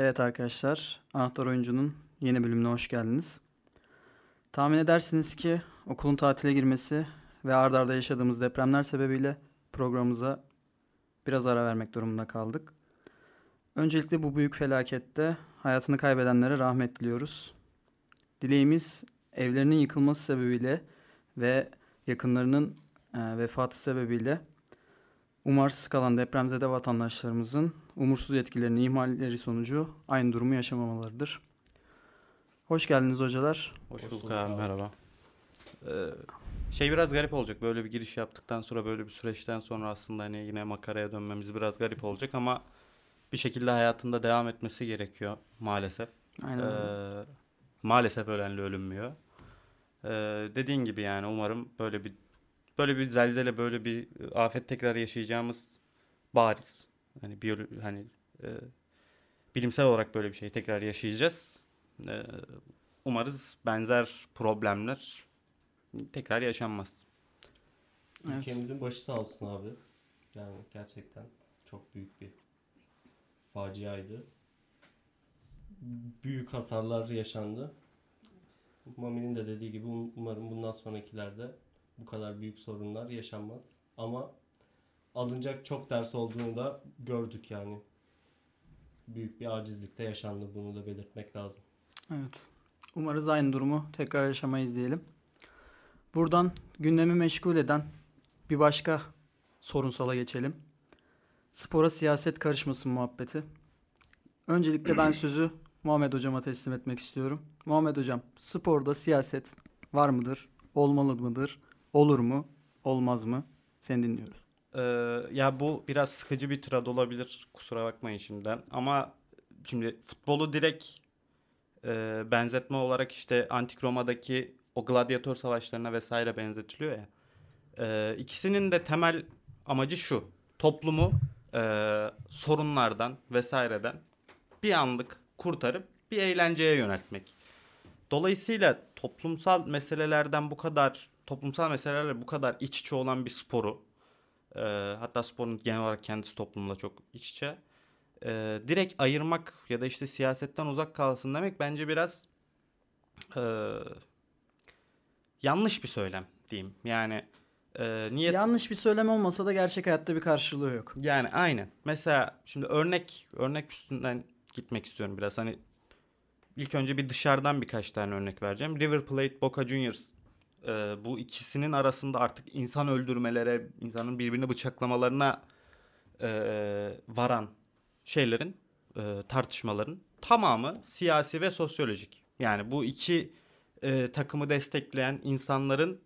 Evet arkadaşlar, Anahtar Oyuncu'nun yeni bölümüne hoş geldiniz. Tahmin edersiniz ki okulun tatile girmesi ve ard arda yaşadığımız depremler sebebiyle programımıza biraz ara vermek durumunda kaldık. Öncelikle bu büyük felakette hayatını kaybedenlere rahmet diliyoruz. Dileğimiz evlerinin yıkılması sebebiyle ve yakınlarının e, vefatı sebebiyle umarsız kalan depremzede vatandaşlarımızın umursuz etkilerini ihmalleri sonucu aynı durumu yaşamamalarıdır. Hoş geldiniz hocalar. Hoş bulduk abi abi. merhaba. Ee, şey biraz garip olacak. Böyle bir giriş yaptıktan sonra böyle bir süreçten sonra aslında hani yine makaraya dönmemiz biraz garip olacak ama bir şekilde hayatında devam etmesi gerekiyor maalesef. Aynen öyle. Ee, maalesef ölenle ölünmüyor. Ee, dediğin gibi yani umarım böyle bir böyle bir zelzele böyle bir afet tekrar yaşayacağımız bariz. Hani biyolo hani e, bilimsel olarak böyle bir şey tekrar yaşayacağız. Ee, umarız benzer problemler tekrar yaşanmaz. Evet. Ülkemizin başı sağ olsun abi. Yani gerçekten çok büyük bir faciaydı. Büyük hasarlar yaşandı. Mami'nin de dediği gibi um- umarım bundan sonrakilerde bu kadar büyük sorunlar yaşanmaz. Ama alınacak çok ders olduğunu da gördük yani. Büyük bir acizlikte yaşandı bunu da belirtmek lazım. Evet. Umarız aynı durumu tekrar yaşamayız diyelim. Buradan gündemi meşgul eden bir başka sorunsala geçelim. Spora siyaset karışmasın muhabbeti. Öncelikle ben sözü Muhammed Hocam'a teslim etmek istiyorum. Muhammed Hocam, sporda siyaset var mıdır? Olmalı mıdır? Olur mu? Olmaz mı? Seni dinliyoruz. Ee, ya bu biraz sıkıcı bir tirad olabilir. Kusura bakmayın şimdiden. Ama şimdi futbolu direkt e, benzetme olarak işte Antik Roma'daki o gladyatör savaşlarına vesaire benzetiliyor ya. Ee, ikisinin de temel amacı şu. Toplumu e, sorunlardan vesaireden bir anlık kurtarıp bir eğlenceye yöneltmek. Dolayısıyla toplumsal meselelerden bu kadar toplumsal meselelerle bu kadar iç içe olan bir sporu e, hatta sporun genel olarak kendisi toplumla çok iç içe e, direkt ayırmak ya da işte siyasetten uzak kalsın demek bence biraz e, yanlış bir söylem diyeyim. Yani e, niyet Yanlış bir söylem olmasa da gerçek hayatta bir karşılığı yok. yani aynen. Mesela şimdi örnek örnek üstünden gitmek istiyorum biraz. Hani ilk önce bir dışarıdan birkaç tane örnek vereceğim. River Plate, Boca Juniors e, bu ikisinin arasında artık insan öldürmelere, insanın birbirini bıçaklamalarına e, varan şeylerin, e, tartışmaların tamamı siyasi ve sosyolojik. Yani bu iki e, takımı destekleyen insanların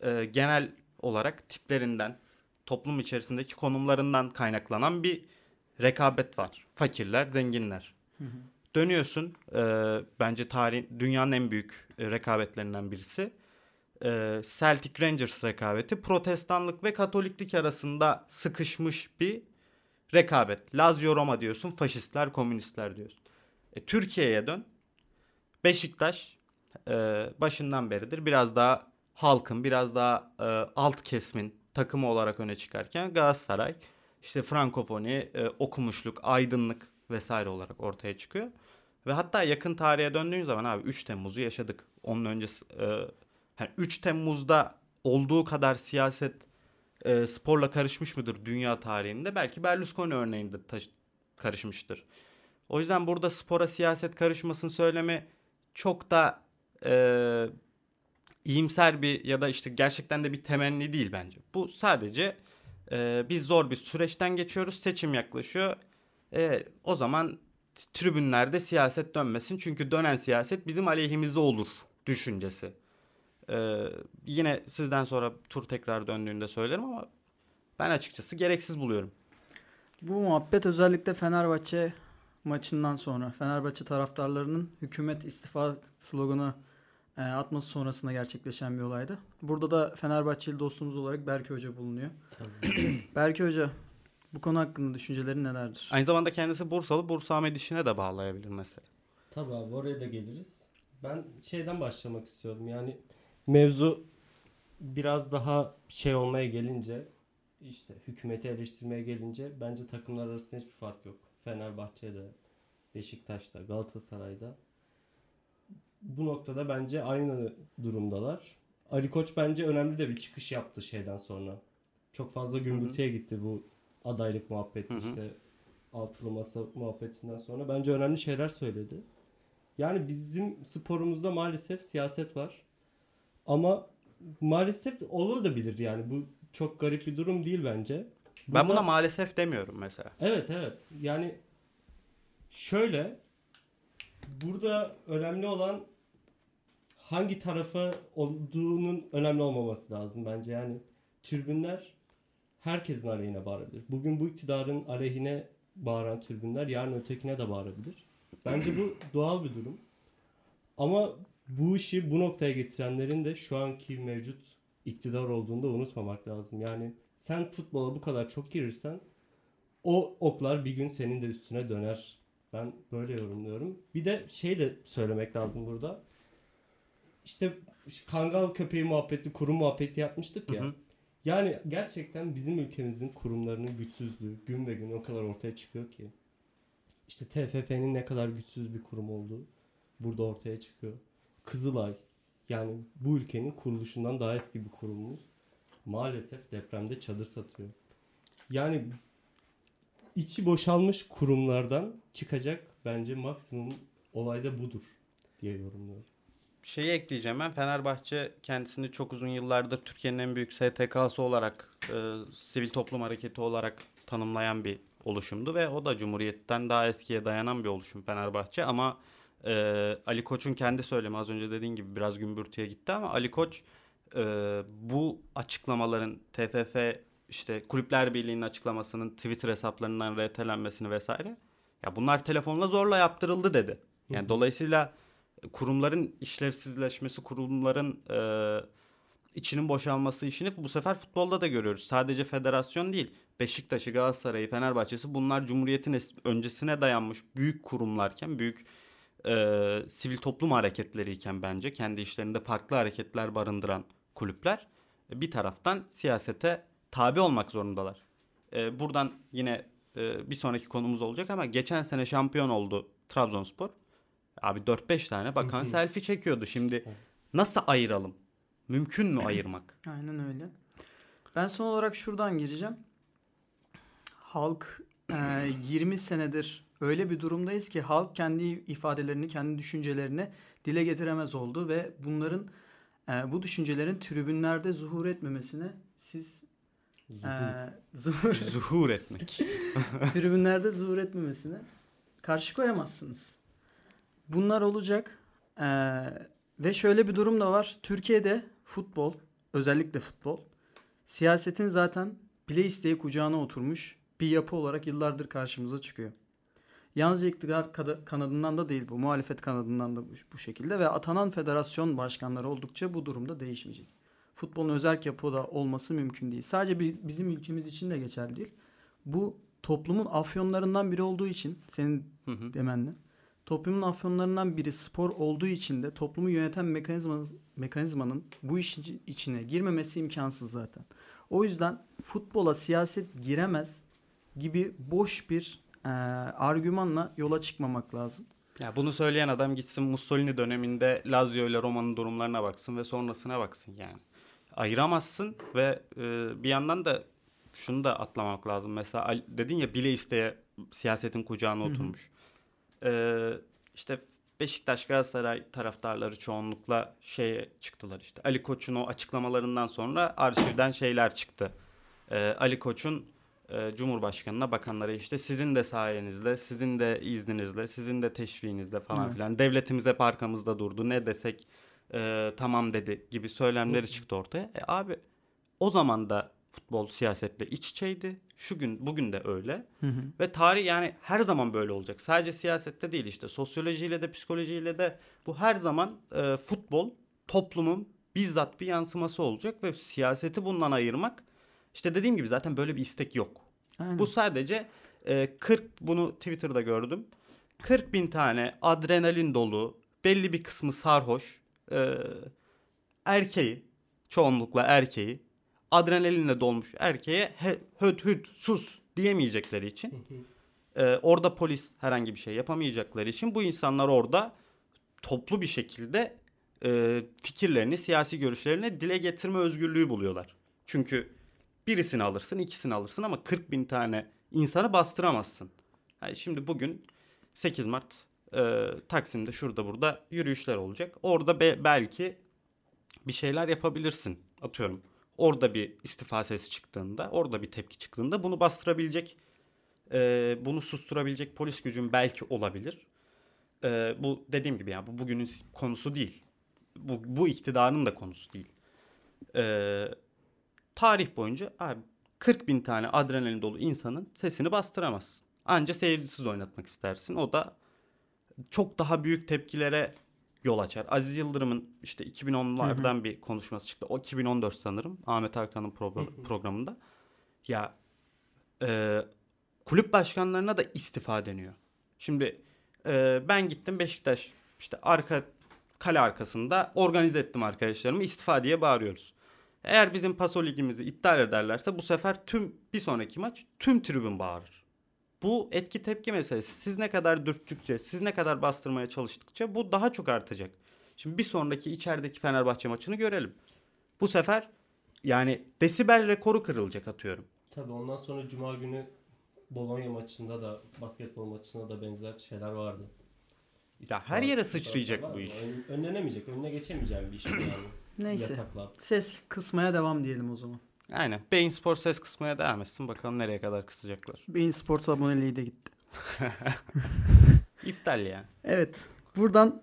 e, genel olarak tiplerinden, toplum içerisindeki konumlarından kaynaklanan bir rekabet var. Fakirler, zenginler. Dönüyorsun, e, bence tarih dünyanın en büyük e, rekabetlerinden birisi. E, Celtic Rangers rekabeti protestanlık ve katoliklik arasında sıkışmış bir rekabet. Lazio Roma diyorsun, faşistler, komünistler diyorsun. E, Türkiye'ye dön. Beşiktaş e, başından beridir biraz daha halkın, biraz daha e, alt kesimin takımı olarak öne çıkarken Galatasaray işte Frankofoni, e, okumuşluk, aydınlık vesaire olarak ortaya çıkıyor. Ve hatta yakın tarihe döndüğün zaman abi 3 Temmuz'u yaşadık. Onun öncesi e, hani 3 Temmuz'da olduğu kadar siyaset e, sporla karışmış mıdır dünya tarihinde? Belki Berlusconi örneğinde taş- karışmıştır. O yüzden burada spora siyaset karışmasın söylemi çok da e, iyimser bir ya da işte gerçekten de bir temenni değil bence. Bu sadece e, biz zor bir süreçten geçiyoruz. Seçim yaklaşıyor. E, o zaman tribünlerde siyaset dönmesin. Çünkü dönen siyaset bizim aleyhimize olur düşüncesi. E, yine sizden sonra tur tekrar döndüğünde söylerim ama ben açıkçası gereksiz buluyorum. Bu muhabbet özellikle Fenerbahçe maçından sonra Fenerbahçe taraftarlarının hükümet istifa sloganı e, atması sonrasında gerçekleşen bir olaydı. Burada da Fenerbahçeli dostumuz olarak Berke Hoca bulunuyor. Berke Hoca bu konu hakkında düşüncelerin nelerdir? Aynı zamanda kendisi Bursalı. Bursa Ahmet işine de bağlayabilir mesela. Tabii abi oraya da geliriz. Ben şeyden başlamak istiyorum. Yani mevzu biraz daha şey olmaya gelince işte hükümeti eleştirmeye gelince bence takımlar arasında hiçbir fark yok. Fenerbahçe'de Beşiktaş'ta, Galatasaray'da. Bu noktada bence aynı durumdalar. Ali Koç bence önemli de bir çıkış yaptı şeyden sonra. Çok fazla gümbürtüye gitti bu adaylık muhabbeti işte altılı masa muhabbetinden sonra. Bence önemli şeyler söyledi. Yani bizim sporumuzda maalesef siyaset var. Ama maalesef de olur da bilir yani. Bu çok garip bir durum değil bence. Ben Burada- buna maalesef demiyorum mesela. Evet evet. Yani şöyle burada önemli olan hangi tarafa olduğunun önemli olmaması lazım bence. Yani tribünler herkesin aleyhine bağırabilir. Bugün bu iktidarın aleyhine bağıran tribünler yarın ötekine de bağırabilir. Bence bu doğal bir durum. Ama bu işi bu noktaya getirenlerin de şu anki mevcut iktidar olduğunu da unutmamak lazım. Yani sen futbola bu kadar çok girirsen o oklar bir gün senin de üstüne döner. Ben böyle yorumluyorum. Bir de şey de söylemek lazım burada. İşte kangal köpeği muhabbeti, kurum muhabbeti yapmıştık ya. Hı hı. Yani gerçekten bizim ülkemizin kurumlarının güçsüzlüğü gün ve gün o kadar ortaya çıkıyor ki. İşte TFF'nin ne kadar güçsüz bir kurum olduğu burada ortaya çıkıyor. Kızılay yani bu ülkenin kuruluşundan daha eski bir kurumumuz maalesef depremde çadır satıyor. Yani içi boşalmış kurumlardan çıkacak bence maksimum olay da budur diye yorumluyorum. Şeyi ekleyeceğim ben. Fenerbahçe kendisini çok uzun yıllardır Türkiye'nin en büyük STK'sı olarak, e, sivil toplum hareketi olarak tanımlayan bir oluşumdu ve o da Cumhuriyet'ten daha eskiye dayanan bir oluşum Fenerbahçe ama e, Ali Koç'un kendi söylemi az önce dediğin gibi biraz gümbürtüye gitti ama Ali Koç e, bu açıklamaların TFF işte Kulüpler Birliği'nin açıklamasının Twitter hesaplarından RT'lenmesini vesaire ya bunlar telefonla zorla yaptırıldı dedi. Yani dolayısıyla kurumların işlevsizleşmesi, kurumların e, içinin boşalması işini bu sefer futbolda da görüyoruz. Sadece federasyon değil. Beşiktaş'ı, Galatasaray'ı, Fenerbahçe'si bunlar Cumhuriyet'in es- öncesine dayanmış büyük kurumlarken, büyük e, sivil toplum hareketleriyken bence kendi işlerinde farklı hareketler barındıran kulüpler bir taraftan siyasete tabi olmak zorundalar. E, buradan yine e, bir sonraki konumuz olacak ama geçen sene şampiyon oldu Trabzonspor. Abi 4-5 tane bakan selfie çekiyordu. Şimdi nasıl ayıralım? Mümkün mü ayırmak? Aynen öyle. Ben son olarak şuradan gireceğim. Halk e, 20 senedir öyle bir durumdayız ki halk kendi ifadelerini, kendi düşüncelerini dile getiremez oldu ve bunların e, bu düşüncelerin tribünlerde zuhur etmemesine siz e, zuhur Zuhur etmek. tribünlerde zuhur etmemesine karşı koyamazsınız. Bunlar olacak. Ee, ve şöyle bir durum da var. Türkiye'de futbol, özellikle futbol, siyasetin zaten bile isteği kucağına oturmuş bir yapı olarak yıllardır karşımıza çıkıyor. Yalnızca iktidar kanadından da değil bu, muhalefet kanadından da bu, şekilde ve atanan federasyon başkanları oldukça bu durumda değişmeyecek. Futbolun özerk yapıda olması mümkün değil. Sadece bi- bizim ülkemiz için de geçerli değil. Bu toplumun afyonlarından biri olduğu için senin Hı hı. demenle. Toplumun afyonlarından biri spor olduğu için de toplumu yöneten mekanizmanın, mekanizmanın bu işin içine girmemesi imkansız zaten. O yüzden futbola siyaset giremez gibi boş bir eee, argümanla yola çıkmamak lazım. Ya bunu söyleyen adam gitsin Mussolini döneminde Lazio ile Roma'nın durumlarına baksın ve sonrasına baksın yani. Ayıramazsın ve e, bir yandan da şunu da atlamak lazım. Mesela dedin ya bile isteye siyasetin kucağına oturmuş. Ee, işte Beşiktaş Galatasaray taraftarları çoğunlukla şeye çıktılar işte. Ali Koç'un o açıklamalarından sonra arşivden şeyler çıktı. Ee, Ali Koç'un e, Cumhurbaşkanına bakanlara işte sizin de sayenizde, sizin de izninizle, sizin de teşviğinizle falan Evet. filan devletimiz hep arkamızda durdu. Ne desek e, tamam dedi gibi söylemleri Hı. çıktı ortaya. E abi o zaman da futbol siyasetle iç içeydi. Şu gün bugün de öyle. Ve tarih yani her zaman böyle olacak. Sadece siyasette değil işte sosyolojiyle de psikolojiyle de bu her zaman e, futbol toplumun bizzat bir yansıması olacak ve siyaseti bundan ayırmak işte dediğim gibi zaten böyle bir istek yok. Aynen. Bu sadece e, 40 bunu Twitter'da gördüm. 40 bin tane adrenalin dolu belli bir kısmı sarhoş e, erkeği çoğunlukla erkeği adrenalinle dolmuş erkeğe he, höt hüt sus diyemeyecekleri için Ee, orada polis herhangi bir şey yapamayacakları için bu insanlar orada toplu bir şekilde e, fikirlerini, siyasi görüşlerini dile getirme özgürlüğü buluyorlar. Çünkü birisini alırsın, ikisini alırsın ama 40 bin tane insanı bastıramazsın. Yani şimdi bugün 8 Mart e, Taksim'de şurada burada yürüyüşler olacak. Orada be- belki bir şeyler yapabilirsin. Atıyorum. Orada bir istifa sesi çıktığında, orada bir tepki çıktığında bunu bastırabilecek, e, bunu susturabilecek polis gücün belki olabilir. E, bu dediğim gibi yani bu bugünün konusu değil. Bu, bu iktidarın da konusu değil. E, tarih boyunca abi 40 bin tane adrenalin dolu insanın sesini bastıramazsın. Anca seyircisiz oynatmak istersin. O da çok daha büyük tepkilere yol açar. Aziz Yıldırım'ın işte 2010'lardan bir konuşması çıktı. O 2014 sanırım Ahmet Hakan'ın pro- programında. Ya e, kulüp başkanlarına da istifa deniyor. Şimdi e, ben gittim Beşiktaş işte arka kale arkasında organize ettim arkadaşlarımı istifa diye bağırıyoruz. Eğer bizim paso ligimizi iptal ederlerse bu sefer tüm bir sonraki maç tüm tribün bağırır. Bu etki tepki meselesi. Siz ne kadar dürttükçe, siz ne kadar bastırmaya çalıştıkça bu daha çok artacak. Şimdi bir sonraki içerideki Fenerbahçe maçını görelim. Bu sefer yani desibel rekoru kırılacak atıyorum. Tabii ondan sonra Cuma günü Bologna maçında da basketbol maçında da benzer şeyler vardı. Ya her yere sıçrayacak bu iş. Ön- önlenemeyecek, önüne geçemeyeceğim bir iş yani. Neyse. Yasaklar. Ses kısmaya devam diyelim o zaman. Aynen. Beyin Spor ses kısmaya devam etsin. Bakalım nereye kadar kısacaklar. Bein Sports aboneliği de gitti. İptal ya. Evet. Buradan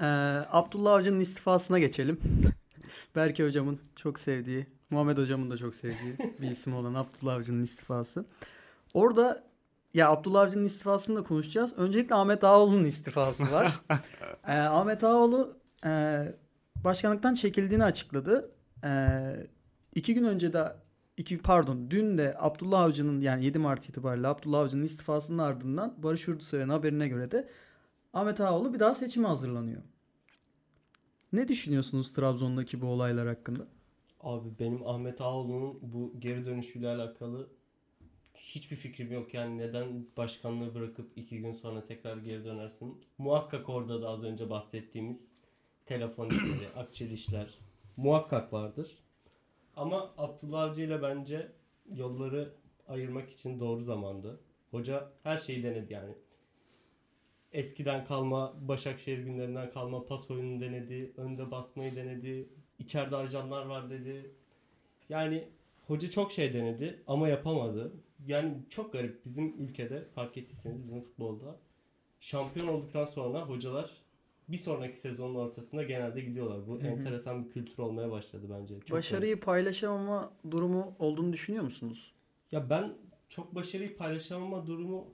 eee, Abdullah Avcı'nın istifasına geçelim. Berke hocamın çok sevdiği, Muhammed hocamın da çok sevdiği bir isim olan Abdullah Avcı'nın istifası. Orada ya Abdullah Avcı'nın istifasını da konuşacağız. Öncelikle Ahmet Ağaoğlu'nun istifası var. Eee, Ahmet Ağaoğlu eee, başkanlıktan çekildiğini açıkladı. Eee iki gün önce de iki pardon dün de Abdullah Avcı'nın yani 7 Mart itibariyle Abdullah Avcı'nın istifasının ardından Barış Urduseven haberine göre de Ahmet Ağaoğlu bir daha seçime hazırlanıyor. Ne düşünüyorsunuz Trabzon'daki bu olaylar hakkında? Abi benim Ahmet Ağaoğlu'nun bu geri dönüşüyle alakalı hiçbir fikrim yok. Yani neden başkanlığı bırakıp iki gün sonra tekrar geri dönersin? Muhakkak orada da az önce bahsettiğimiz telefon işleri, akçeli işler muhakkak vardır. Ama Abdullah Avcı ile bence yolları ayırmak için doğru zamandı. Hoca her şeyi denedi yani. Eskiden kalma Başakşehir günlerinden kalma pas oyununu denedi. Önde basmayı denedi. İçeride ajanlar var dedi. Yani hoca çok şey denedi ama yapamadı. Yani çok garip bizim ülkede fark ettiyseniz bizim futbolda şampiyon olduktan sonra hocalar bir sonraki sezonun ortasında genelde gidiyorlar. Bu hı. enteresan bir kültür olmaya başladı bence. Çok. Başarıyı paylaşamama durumu olduğunu düşünüyor musunuz? Ya ben çok başarıyı paylaşamama durumu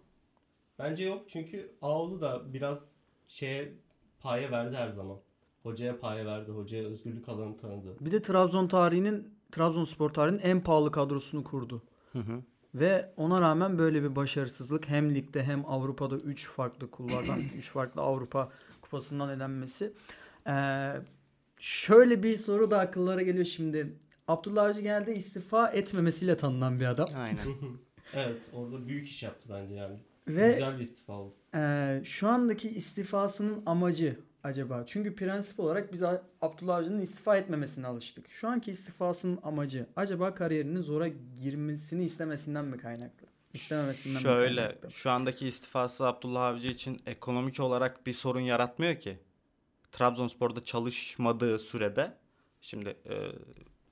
bence yok. Çünkü Ağoğlu da biraz şeye paye verdi her zaman. Hocaya paye verdi. Hocaya özgürlük alanı tanıdı. Bir de Trabzon tarihinin Trabzonspor tarihinin en pahalı kadrosunu kurdu. Hı hı. Ve ona rağmen böyle bir başarısızlık hem ligde hem Avrupa'da 3 farklı kulvardan 3 farklı Avrupa kupasından elenmesi. Ee, şöyle bir soru da akıllara geliyor şimdi. Abdullah Avcı genelde istifa etmemesiyle tanınan bir adam. Aynen. evet orada büyük iş yaptı bence yani. Ve Güzel bir istifa oldu. Ee, şu andaki istifasının amacı acaba? Çünkü prensip olarak biz Abdullah Avcı'nın istifa etmemesine alıştık. Şu anki istifasının amacı acaba kariyerinin zora girmesini istemesinden mi kaynaklı? İstememesinden Şöyle şu andaki istifası Abdullah Avcı için ekonomik olarak bir sorun yaratmıyor ki. Trabzonspor'da çalışmadığı sürede şimdi e,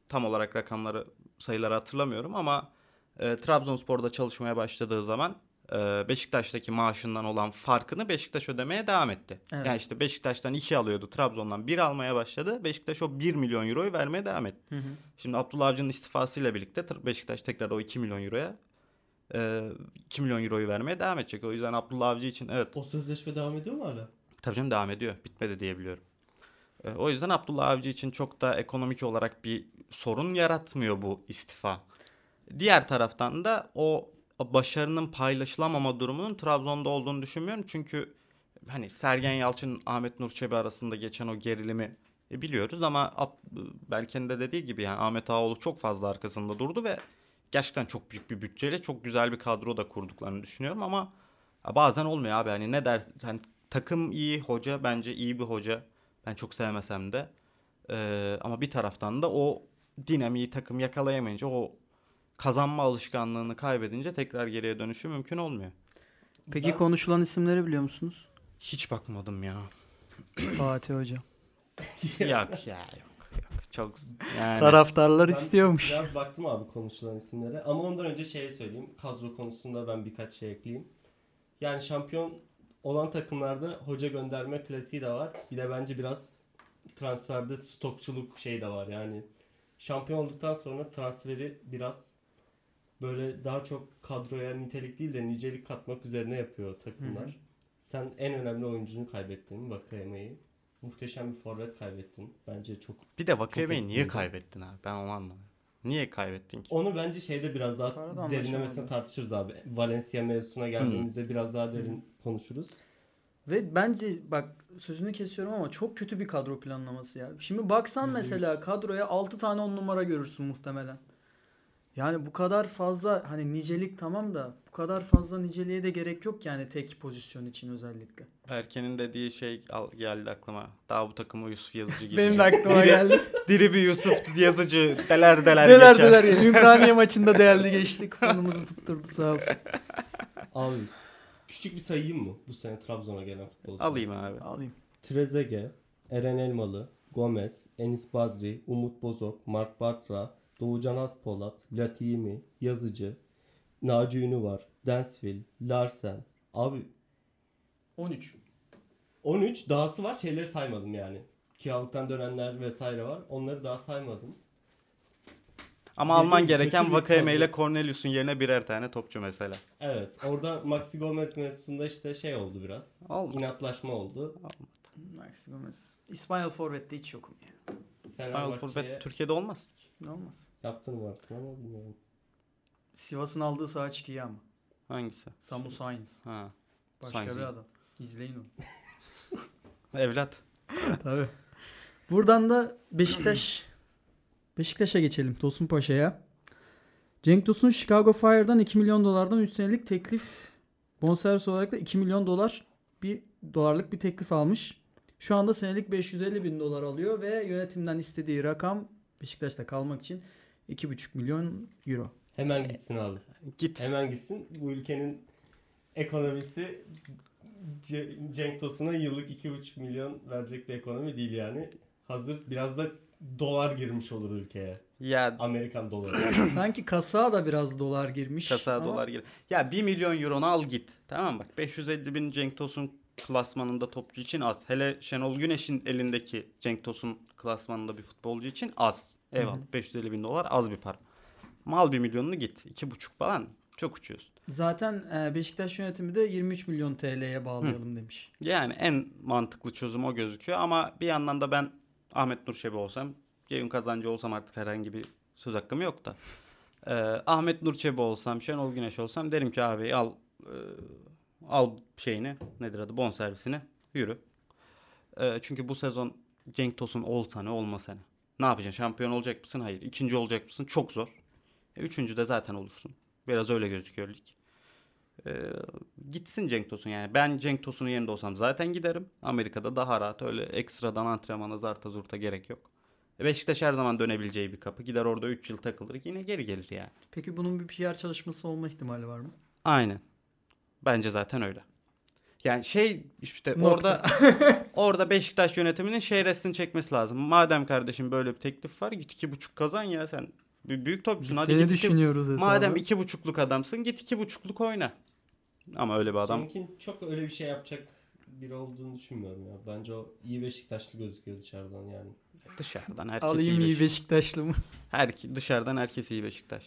tam olarak rakamları sayıları hatırlamıyorum ama e, Trabzonspor'da çalışmaya başladığı zaman e, Beşiktaş'taki maaşından olan farkını Beşiktaş ödemeye devam etti. Evet. Yani işte Beşiktaş'tan 2 alıyordu, Trabzon'dan 1 almaya başladı. Beşiktaş o 1 milyon euroyu vermeye devam etti. Hı hı. Şimdi Abdullah Avcı'nın istifasıyla birlikte Beşiktaş tekrar o 2 milyon euroya e, 2 milyon euroyu vermeye devam edecek. O yüzden Abdullah Avcı için evet O sözleşme devam ediyor mu hala? tabii canım devam ediyor. Bitmedi diye biliyorum. E, o yüzden Abdullah Avcı için çok da ekonomik olarak bir sorun yaratmıyor bu istifa. Diğer taraftan da o başarının paylaşılamama durumunun Trabzon'da olduğunu düşünmüyorum. Çünkü hani Sergen Yalçın, Ahmet Nur Çebi arasında geçen o gerilimi e, biliyoruz ama Berke'nin de dediği gibi yani Ahmet Ağaoğlu çok fazla arkasında durdu ve gerçekten çok büyük bir bütçeyle çok güzel bir kadro da kurduklarını düşünüyorum ama bazen olmuyor abi hani ne der hani takım iyi hoca bence iyi bir hoca ben çok sevmesem de Ee, ama bir taraftan da o dinamiği takım yakalayamayınca o kazanma alışkanlığını kaybedince tekrar geriye dönüşü mümkün olmuyor. Peki Ben- konuşulan isimleri biliyor musunuz? Hiç bakmadım ya. Fatih Hoca. yok ya çok yani Taraftarlar Ben istiyormuş. Biraz baktım abi konuşulan isimlere. Ama ondan önce şey söyleyeyim. Kadro konusunda ben birkaç şey ekleyeyim. Yani şampiyon olan takımlarda hoca gönderme klasiği de var. Bir de bence biraz transferde stokçuluk şey de var. Yani şampiyon olduktan sonra transferi biraz böyle daha çok kadroya nitelik değil de nicelik katmak üzerine yapıyor takımlar. Hı hı. Sen en önemli oyuncunu kaybettin Vakayeme'yi. Muhteşem bir forvet kaybettin. Bence çok bir de Vakayeme'yi niye etkiliydi. kaybettin abi ben onu anlamadım. Niye kaybettin ki? Onu bence şeyde biraz daha Paradan derinlemesine tartışırız abi. Valencia mevzusuna geldiğimizde biraz daha derin konuşuruz. Ve bence bak sözünü kesiyorum ama çok kötü bir kadro planlaması ya. Şimdi baksan mesela kadroya 6 tane 10 numara görürsün muhtemelen. Yani bu kadar fazla hani nicelik tamam da bu kadar fazla niceliğe de gerek yok yani tek pozisyon için özellikle. Berke'nin dediği şey al- geldi aklıma. Daha bu takıma Yusuf Yazıcı gibi. Benim de aklıma geldi. Diri bir Yusuf Yazıcı deler deler Neler geçer. neler ya. Ümraniye maçında değerli geçti. Kuponumuzu tutturdu sağ olsun. Abi küçük bir sayayım mı bu sene Trabzon'a gelen futbolcu? Alayım abi. Alayım. Trezeguet, Eren Elmalı, Gomez, Enis Badri, Umut Bozok, Mark Bartra, Doğucan Aspolat, Latimi, Yazıcı, Naci Ünüvar, Densville, Larsen. Abi 13. 13 dahası var şeyleri saymadım yani. Kiralıktan dönenler vesaire var. Onları daha saymadım. Ama Dediğim alman gereken Vakayeme ile. Cornelius'un yerine birer tane topçu mesela. Evet orada Maxi Gomez mevzusunda işte şey oldu biraz. Olmadı. İnatlaşma oldu. Maxi Gomez. İspanyol Forvet'te hiç yokum ya. İspanyol Fenerbahçe'ye forvet Türkiye'de olmaz. Ne olmaz. yaptığını varsın ama bilmiyorum. Sivas'ın aldığı sağ iyi ama. Hangisi? Samu Sainz. Ha. Başka Sainz bir adam. İzleyin onu. Evlat. Tabii. Buradan da Beşiktaş Beşiktaş'a geçelim. Tosun Paşa'ya. Cenk Tosun Chicago Fire'dan 2 milyon dolardan 3 senelik teklif bonservis olarak da 2 milyon dolar bir dolarlık bir teklif almış. Şu anda senelik 550 bin dolar alıyor ve yönetimden istediği rakam Beşiktaş'ta kalmak için 2,5 milyon euro. Hemen gitsin abi. Git. Hemen gitsin. Bu ülkenin ekonomisi Ce- Cenk Tosun'a yıllık 2,5 milyon verecek bir ekonomi değil yani. Hazır biraz da dolar girmiş olur ülkeye. Ya Amerikan doları. Sanki kasaya da biraz dolar girmiş. kasaya ama dolar gir. Ya 1 milyon euronu al git. Tamam mı? bak 550 bin Cenk Tosun klasmanında topçu için az. Hele Şenol Güneş'in elindeki Cenk Tosun klasmanında bir futbolcu için az. Eyvallah 550 bin dolar az bir para. Mal 1 milyonunu git. 2,5 falan çok uçuyorsun. Zaten e, Beşiktaş yönetimi de 23 milyon TL'ye bağlayalım demiş. Yani en mantıklı çözüm o gözüküyor ama bir yandan da ben Ahmet Nur Çebi olsam, Ceyhun Kazancı olsam artık herhangi bir söz hakkım yok da. Ee, Ahmet Nur Çebi olsam, Şenol Güneş olsam derim ki abi al e, al şeyini nedir adı bonservisini yürü. Ee, çünkü bu sezon Cenk Tosun olsa ne olmasa ne. Ne yapacaksın? Şampiyon olacak mısın? Hayır. İkinci olacak mısın? Çok zor. E, üçüncü de zaten olursun. Biraz öyle gözüküyor lig. Ee, gitsin Cenk Tosun yani. Ben Cenk Tosun'un yerinde olsam zaten giderim. Amerika'da daha rahat öyle ekstradan antrenmana zarta zurta gerek yok. E, Beşiktaş her zaman dönebileceği bir kapı. Gider orada 3 yıl takılır yine geri gelir yani. Peki bunun bir PR çalışması olma ihtimali var mı? Aynen. Bence zaten öyle. Yani şey işte Nokta. orada orada Beşiktaş yönetiminin şey restini çekmesi lazım. Madem kardeşim böyle bir teklif var git iki buçuk kazan ya sen. Bir büyük topçusun. Biz Hadi seni git iki- düşünüyoruz hesabı. Madem iki buçukluk adamsın git iki buçukluk oyna. Ama öyle bir adam Cenk'in çok öyle bir şey yapacak biri olduğunu düşünmüyorum ya. Bence o iyi Beşiktaşlı gözüküyor dışarıdan yani. dışarıdan herkes Alayım iyi iyi Beşiktaş. Beşiktaşlı mı? Her, dışarıdan herkes iyi Beşiktaş.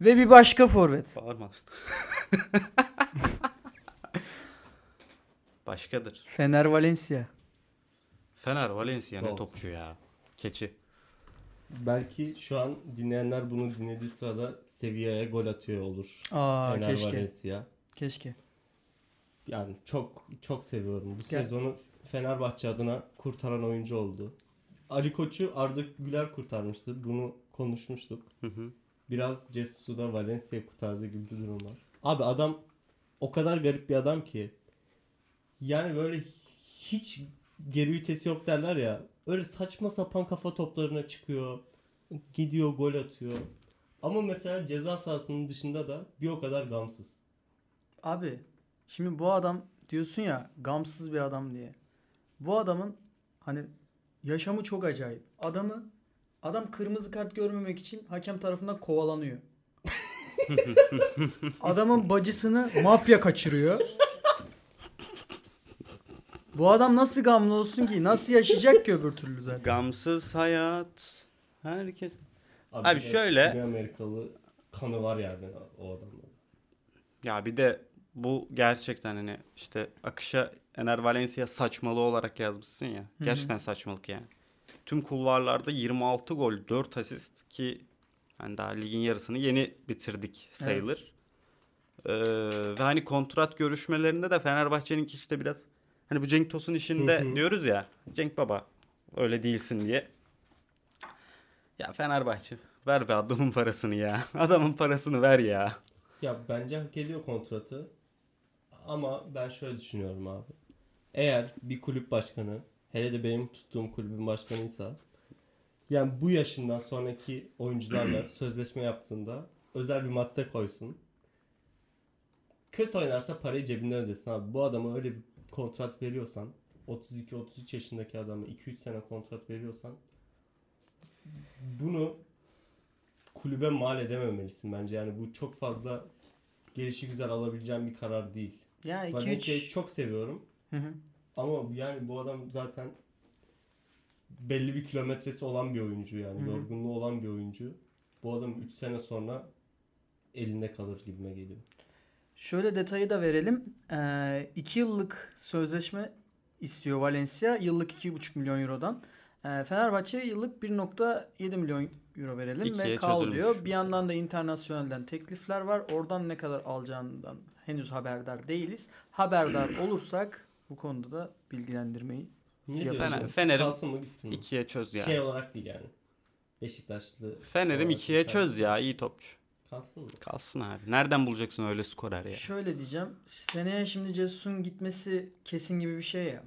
Ve bir başka forvet. Bağırma. Başkadır. Fener Valencia. Fener Valencia ne topçu ya. Keçi. Belki şu an dinleyenler bunu dinlediği sırada Sevilla'ya gol atıyor olur. Aa Fener keşke. Valencia. Keşke. Yani çok çok seviyorum. Bu Gel. sezonu Fenerbahçe adına kurtaran oyuncu oldu. Ali Koç'u Arda Güler kurtarmıştı. Bunu konuşmuştuk. Hı hı. Biraz Cesus'u da Valencia kurtardığı gibi bir durum var. Abi adam o kadar garip bir adam ki. Yani böyle hiç geri vites yok derler ya. Öyle saçma sapan kafa toplarına çıkıyor. Gidiyor gol atıyor. Ama mesela ceza sahasının dışında da bir o kadar gamsız. Abi şimdi bu adam diyorsun ya gamsız bir adam diye. Bu adamın hani yaşamı çok acayip. Adamı adam kırmızı kart görmemek için hakem tarafından kovalanıyor. Adamın bacısını mafya kaçırıyor. Bu adam nasıl gamlı olsun ki? Nasıl yaşayacak ki öbür türlü zaten? Gamsız hayat. Herkes. Abi, Abi bir şöyle- Güney Amerikalı kanı var yani o adamda. Ya bir de bu gerçekten hani işte akışa Ener Valencia saçmalığı olarak yazmışsın ya. Gerçekten saçmalık yani. Tüm kulvarlarda 26 gol, 4 asist ki hani daha ligin yarısını yeni bitirdik sayılır. Ee, ve hani kontrat görüşmelerinde de Fenerbahçe'nin işte biraz hani bu Cenk Tosun işinde Hı hı. diyoruz ya Cenk baba öyle değilsin diye. Ya Fenerbahçe ver be adamın parasını ya. Adamın parasını ver ya. Ya bence hak ediyor kontratı. Ama ben şöyle düşünüyorum abi. Eğer bir kulüp başkanı, hele de benim tuttuğum kulübün başkanıysa yani bu yaşından sonraki oyuncularla sözleşme yaptığında özel bir madde koysun. Kötü oynarsa parayı cebinden ödesin abi. Bu adama öyle bir kontrat veriyorsan 32-33 yaşındaki adama 2-3 sene kontrat veriyorsan bunu kulübe mal edememelisin bence. Yani bu çok fazla gelişi güzel alabileceğim bir karar değil. Ya 2 Valencia'yı 3 çok seviyorum. Ama yani bu adam zaten belli bir kilometresi olan bir oyuncu yani. Hı hı. Yorgunluğu olan bir oyuncu. Bu adam 3 sene sonra elinde kalır gibime geliyor. Şöyle detayı da verelim. 2 yıllık sözleşme istiyor Valencia. Yıllık 2,5 milyon eurodan. Ee, Fenerbahçe yıllık 1.7 milyon euro verelim İkiye ve kal diyor. Bir mesela. yandan da internasyonelden teklifler var. Oradan ne kadar alacağından henüz haberdar değiliz. Haberdar olursak bu konuda da bilgilendirmeyi Ne Ya diyorsun? Fener- Kalsın mı gitsin mi? İkiye çöz ya. Şey olarak değil yani. Beşiktaşlı. Fener'im ikiye mesela. çöz ya iyi topçu. Kalsın mı? Kalsın abi. Nereden bulacaksın öyle skorer ya? Şöyle diyeceğim. Seneye şimdi Jesus'un gitmesi kesin gibi bir şey ya.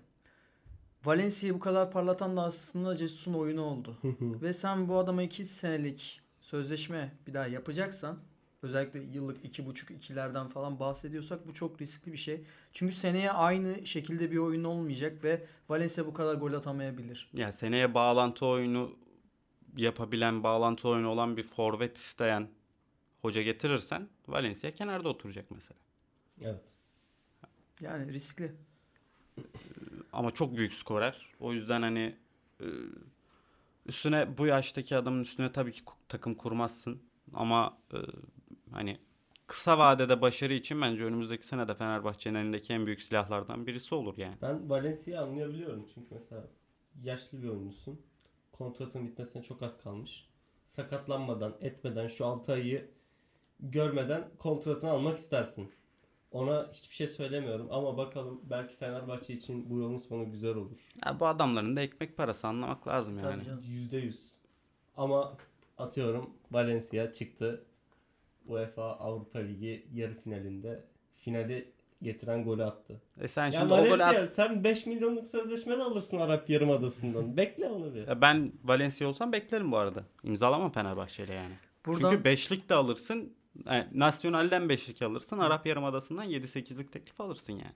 Valencia'yı bu kadar parlatan da aslında Jesus'un oyunu oldu. Ve sen bu adama 2 senelik sözleşme bir daha yapacaksan özellikle yıllık iki buçuk ikilerden falan bahsediyorsak bu çok riskli bir şey. Çünkü seneye aynı şekilde bir oyun olmayacak ve Valencia bu kadar gol atamayabilir. Ya seneye bağlantı oyunu yapabilen, bağlantı oyunu olan bir forvet isteyen hoca getirirsen Valencia kenarda oturacak mesela. Evet. Yani riskli. Ama çok büyük skorer. O yüzden hani e, üstüne bu yaştaki adamın üstüne tabii ki takım kurmazsın. Ama e, hani kısa vadede başarı için bence önümüzdeki sene de Fenerbahçe'nin elindeki en büyük silahlardan birisi olur yani. Ben Valencia'yı anlayabiliyorum çünkü mesela yaşlı bir oyuncusun. Kontratın bitmesine çok az kalmış. Sakatlanmadan, etmeden şu 6 ayı görmeden kontratını almak istersin. Ona hiçbir şey söylemiyorum ama bakalım belki Fenerbahçe için bu yolun sonu güzel olur. Ya bu adamların da ekmek parası anlamak lazım yani. Tabii canım. %100. Ama atıyorum Valencia çıktı. UEFA Avrupa Ligi yarı finalinde finali getiren golü attı. E sen Ya şimdi o golü Valencia at- sen 5 milyonluk sözleşme de alırsın Arap Yarımadası'ndan. Bekle onu bir. Ya Ben Valencia olsam beklerim bu arada. İmzalamam Fenerbahçe'yle yani. Buradan Çünkü beşlik de alırsın. Yani Nasyonal'den beşlik alırsın. Arap Yarımadası'ndan 7-8'lik teklif alırsın yani.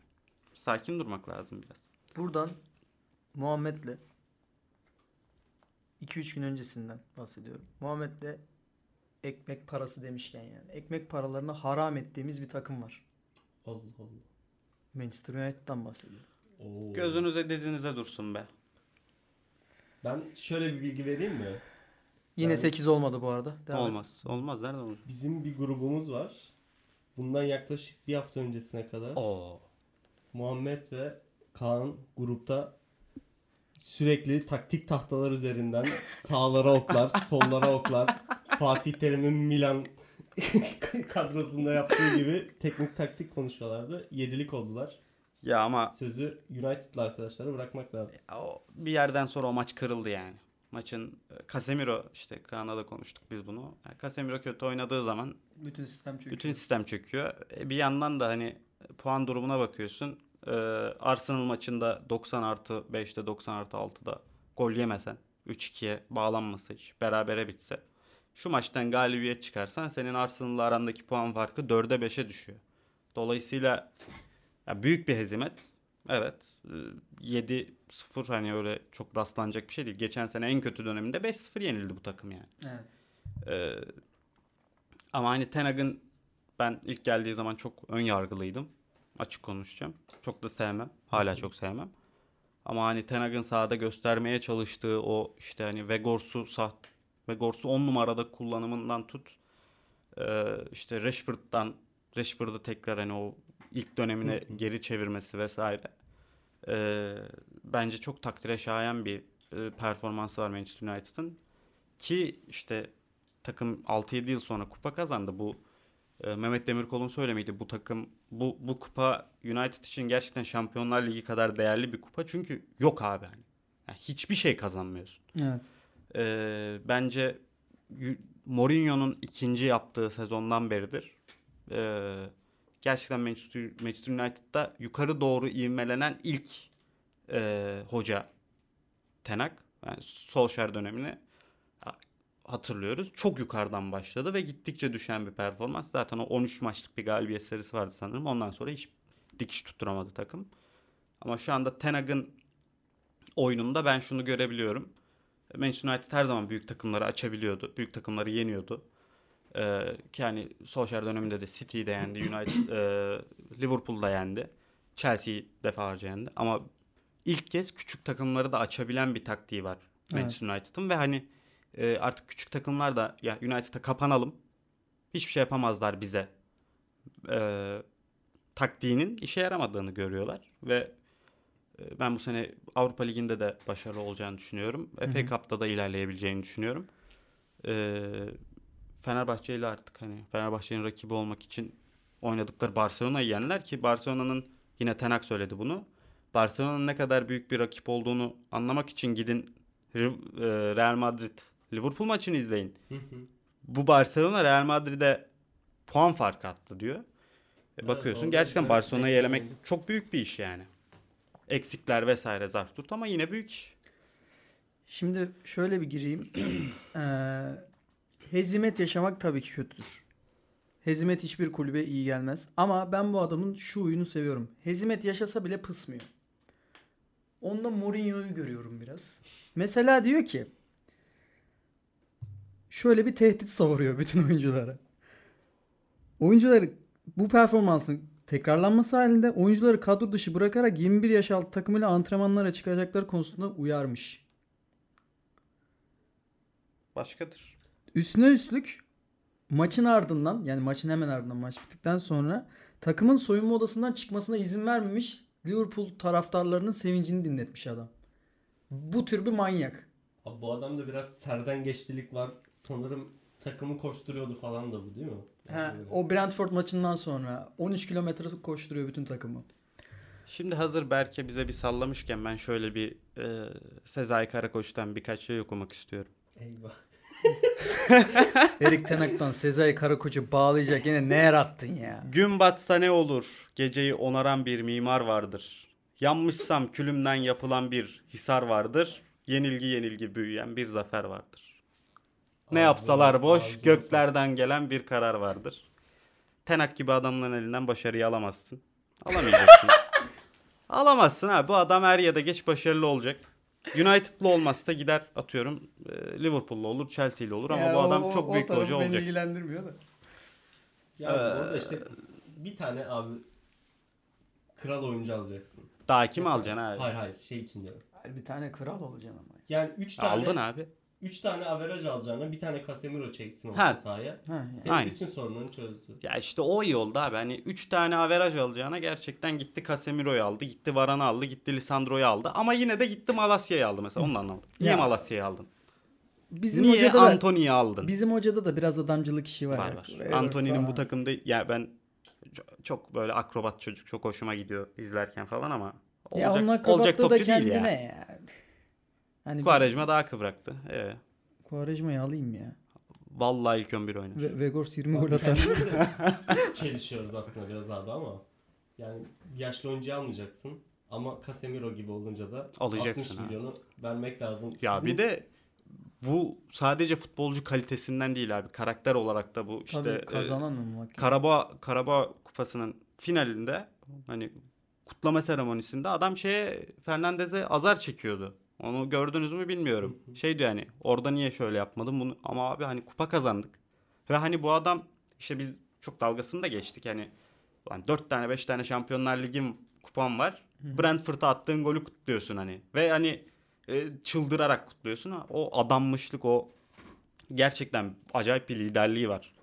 Sakin durmak lazım biraz. buradan Muhammed'le 2-3 gün öncesinden bahsediyorum. Muhammed'le ekmek parası demişken yani. Ekmek paralarını haram ettiğimiz bir takım var. Allah Allah. Manchester United'dan bahsediyorum. Oo. Gözünüze dizinize dursun be. Ben şöyle bir bilgi vereyim mi? Yine Ben- 8 olmadı bu arada. Devam et. Olmaz. Olmaz. Nereden olur? Bizim bir grubumuz var. Bundan yaklaşık bir hafta öncesine kadar Oo. Muhammed ve Kaan grupta sürekli taktik tahtalar üzerinden sağlara oklar, sollara oklar. Fatih Terim'in Milan kadrosunda yaptığı gibi teknik taktik konuşuyorlardı. Yedilik oldular. Ya ama Sözü United'lı arkadaşlara bırakmak lazım. o, bir yerden sonra o maç kırıldı yani. Maçın e, Casemiro işte Kaan'la da konuştuk biz bunu. Yani Casemiro kötü oynadığı zaman Bütün sistem çöküyor. bütün sistem çöküyor. E, bir yandan da hani puan durumuna bakıyorsun. Ee, Arsenal maçında 90 artı 5'te 90 artı 6'da gol yemesen 3-2'ye bağlanmasa hiç berabere bitse şu maçtan galibiyet çıkarsan senin Arsenal'la arandaki puan farkı 4'e 5'e düşüyor. Dolayısıyla ya büyük bir hezimet. Evet. Ee, 7-0 hani öyle çok rastlanacak bir şey değil. Geçen sene en kötü döneminde 5-0 yenildi bu takım yani. Evet. Ee, ama hani Ten Hag'ın ben ilk geldiği zaman çok ön yargılıydım. Açık konuşacağım. Çok da sevmem. Hala çok sevmem. Ama hani Ten Hag'ın sahada göstermeye çalıştığı o işte hani Vegors'u sah Vegors'u 10 numarada kullanımından tut. Ee, işte Rashford'dan Rashford'u tekrar hani o ilk dönemine geri çevirmesi vesaire. Ee, bence çok takdire şayan bir e, performansı var Manchester United'ın. Ki işte takım 6-7 yıl sonra kupa kazandı. Bu e, Mehmet Demirkol'un söylemiydi. Bu takım bu bu kupa United için gerçekten Şampiyonlar Ligi kadar değerli bir kupa. Çünkü yok abi hani. Yani hiçbir şey kazanmıyorsun. Evet. E, bence Mourinho'nun ikinci yaptığı sezondan beridir. E, gerçekten Manchester, Manchester United'da yukarı doğru ivmelenen ilk e, hoca Tenak. Yani Solskjaer dönemini hatırlıyoruz. Çok yukarıdan başladı ve gittikçe düşen bir performans. Zaten o 13 maçlık bir galibiyet serisi vardı sanırım. Ondan sonra hiç dikiş tutturamadı takım. Ama şu anda Ten Hag'ın oyununda ben şunu görebiliyorum. Manchester United her zaman büyük takımları açabiliyordu. Büyük takımları yeniyordu. Ee, ki hani Solskjaer döneminde de City'yi de yendi. United, e, Liverpool'da yendi. Chelsea'yi defalarca yendi. Ama ilk kez küçük takımları da açabilen bir taktiği var Manchester United'ın ve hani e, artık küçük takımlar da ya United'a kapanalım. Hiçbir şey yapamazlar bize. E, taktiğinin işe yaramadığını görüyorlar ve ben bu sene Avrupa Ligi'nde de başarılı olacağını düşünüyorum. FA Cup'ta da ilerleyebileceğini düşünüyorum. E, Fenerbahçe ile artık hani Fenerbahçe'nin rakibi olmak için oynadıkları Barcelona'yı yendiler ki Barcelona'nın yine Tenak söyledi bunu. Barcelona'nın ne kadar büyük bir rakip olduğunu anlamak için gidin e, Real Madrid Liverpool maçını izleyin. Bu Barcelona Real Madrid'e puan farkı attı diyor. E bakıyorsun orada gerçekten Barcelona'yı elemek çok büyük bir iş yani. Eksikler vesaire zart tut ama yine büyük iş. Şimdi şöyle bir gireyim. Eee hezimet yaşamak tabii ki kötüdür. Hezimet hiçbir kulübe iyi gelmez. Ama ben bu adamın şu huyunu seviyorum. Hezimet yaşasa bile pısmıyor. Onda Mourinho'yu görüyorum biraz. Mesela diyor ki şöyle bir tehdit savuruyor bütün oyunculara. Oyuncuları bu performansın tekrarlanması halinde oyuncuları kadro dışı bırakarak 21 yaş altı takımıyla antrenmanlara çıkacakları konusunda uyarmış. Başkadır. Üstüne üstlük maçın ardından yani maçın hemen ardından maç bittikten sonra takımın soyunma odasından çıkmasına izin vermemiş. Liverpool taraftarlarının sevincini dinletmiş adam. Bu tür bir manyak. Abi bu adamda biraz serden geçtilik var. Sanırım takımı koşturuyordu falan da bu değil mi? Ha, o Brentford maçından sonra 13 kilometre koşturuyor bütün takımı. Şimdi hazır Berke bize bir sallamışken ben şöyle bir e, Sezai Karakoç'tan birkaç şey okumak istiyorum. Eyvah. Erik Tenak'tan Sezai Karakoç'u bağlayacak yine ne yarattın ya. Gün batsa ne olur? Geceyi onaran bir mimar vardır. Yanmışsam külümden yapılan bir hisar vardır. Yenilgi yenilgi büyüyen bir zafer vardır. Ne yapsalar boş, ağzına göklerden gelen bir karar vardır. Tenak gibi adamların elinden başarıyı alamazsın. Alamayacaksın. Alamazsın abi. Bu adam er ya da geç başarılı olacak. United'lı olmazsa gider atıyorum e, Liverpool'lu olur, Chelsea'li olur ama bu adam çok büyük bir hoca olacak. ilgilendirmiyor da. Yani Ee, orada işte bir tane abi kral oyuncu alacaksın. Daha kim Mesela- alacaksın abi? Hayır hayır şey için diyorum. Bir tane kral olacaksın ama. Yani 3 tane Aldın abi. 3 tane averaj alacağına bir tane Casemiro çeksin Ha. orta sahaya. Ha, yani. Senin Aynen. bütün sorununu çözdü. Ya işte o iyi oldu abi. Hani 3 tane averaj alacağına gerçekten gitti Casemiro'yu aldı. Gitti Varan'ı aldı. Gitti Lisandro'yu aldı. Ama yine de gitti Malasya'yı aldı mesela. Onu da anlamadım. Niye Ya, Malasya'yı aldın? Bizim Niye hocada da Antony'yi aldın? bizim hocada da biraz adamcılık işi var. var ya. var. Evet, Antony'nin bu takımda ya ben çok, böyle akrobat çocuk çok hoşuma gidiyor izlerken falan ama ya olacak, onun olacak akrobatlığı da topçu değil ya. ya. Hani Quaresma daha kıvraktı. Ee, Quaresma'yı alayım ya. vallahi ilk 11 oynar. Ve Vegors 20 gol atar. Çelişiyoruz aslında biraz abi ama. Yani yaşlı oyuncu almayacaksın. Ama Casemiro gibi olunca da Alacaksın 60 ha. milyonu vermek lazım. Ya Sizin- bir de bu sadece futbolcu kalitesinden değil abi. Karakter olarak da bu işte Tabii e, kazanan olmak. Karabağ Karabağ kupasının finalinde hani kutlama seremonisinde adam şeye Fernandez'e azar çekiyordu. Onu gördünüz mü bilmiyorum. Şey diyor hani orada niye şöyle yapmadım bunu ama abi hani kupa kazandık. Ve hani bu adam işte biz çok dalgasını da geçtik. Hani lan 4 tane 5 tane Şampiyonlar Ligi'm kupam var. Brentford'a attığın golü kutluyorsun hani. Ve hani e, çıldırarak kutluyorsun. O adammışlık o gerçekten acayip bir liderliği var.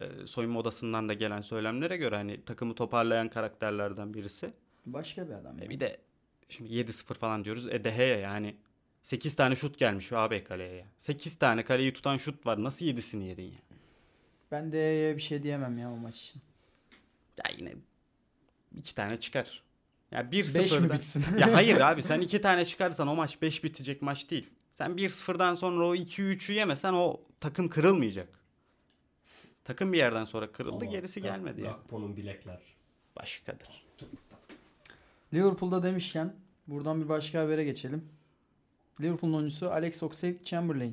E, soyunma odasından da gelen söylemlere göre hani takımı toparlayan karakterlerden birisi. Başka bir adam. E bir de şimdi 7-0 falan diyoruz. E De Gea yani 8 tane şut gelmiş AB kaleye ya. 8 tane kaleyi tutan şut var. Nasıl 7'sini yedin ya? Ben de bir şey diyemem ya o maç için. Ya yine 2 tane çıkar. Ya 5 mi 1-0'dan bitsin? Ya hayır abi sen 2 tane çıkarsan o maç 5 bitecek maç değil. Sen 1-0'dan sonra o 2-3'ü yemesen o takım kırılmayacak. Takım bir yerden sonra kırıldı Ama gerisi Gak- gelmedi ya. Gakpo'nun bilekler. Başkadır. Liverpool'da demişken buradan bir başka habere geçelim. Liverpool'un oyuncusu Alex Oxlade-Chamberlain.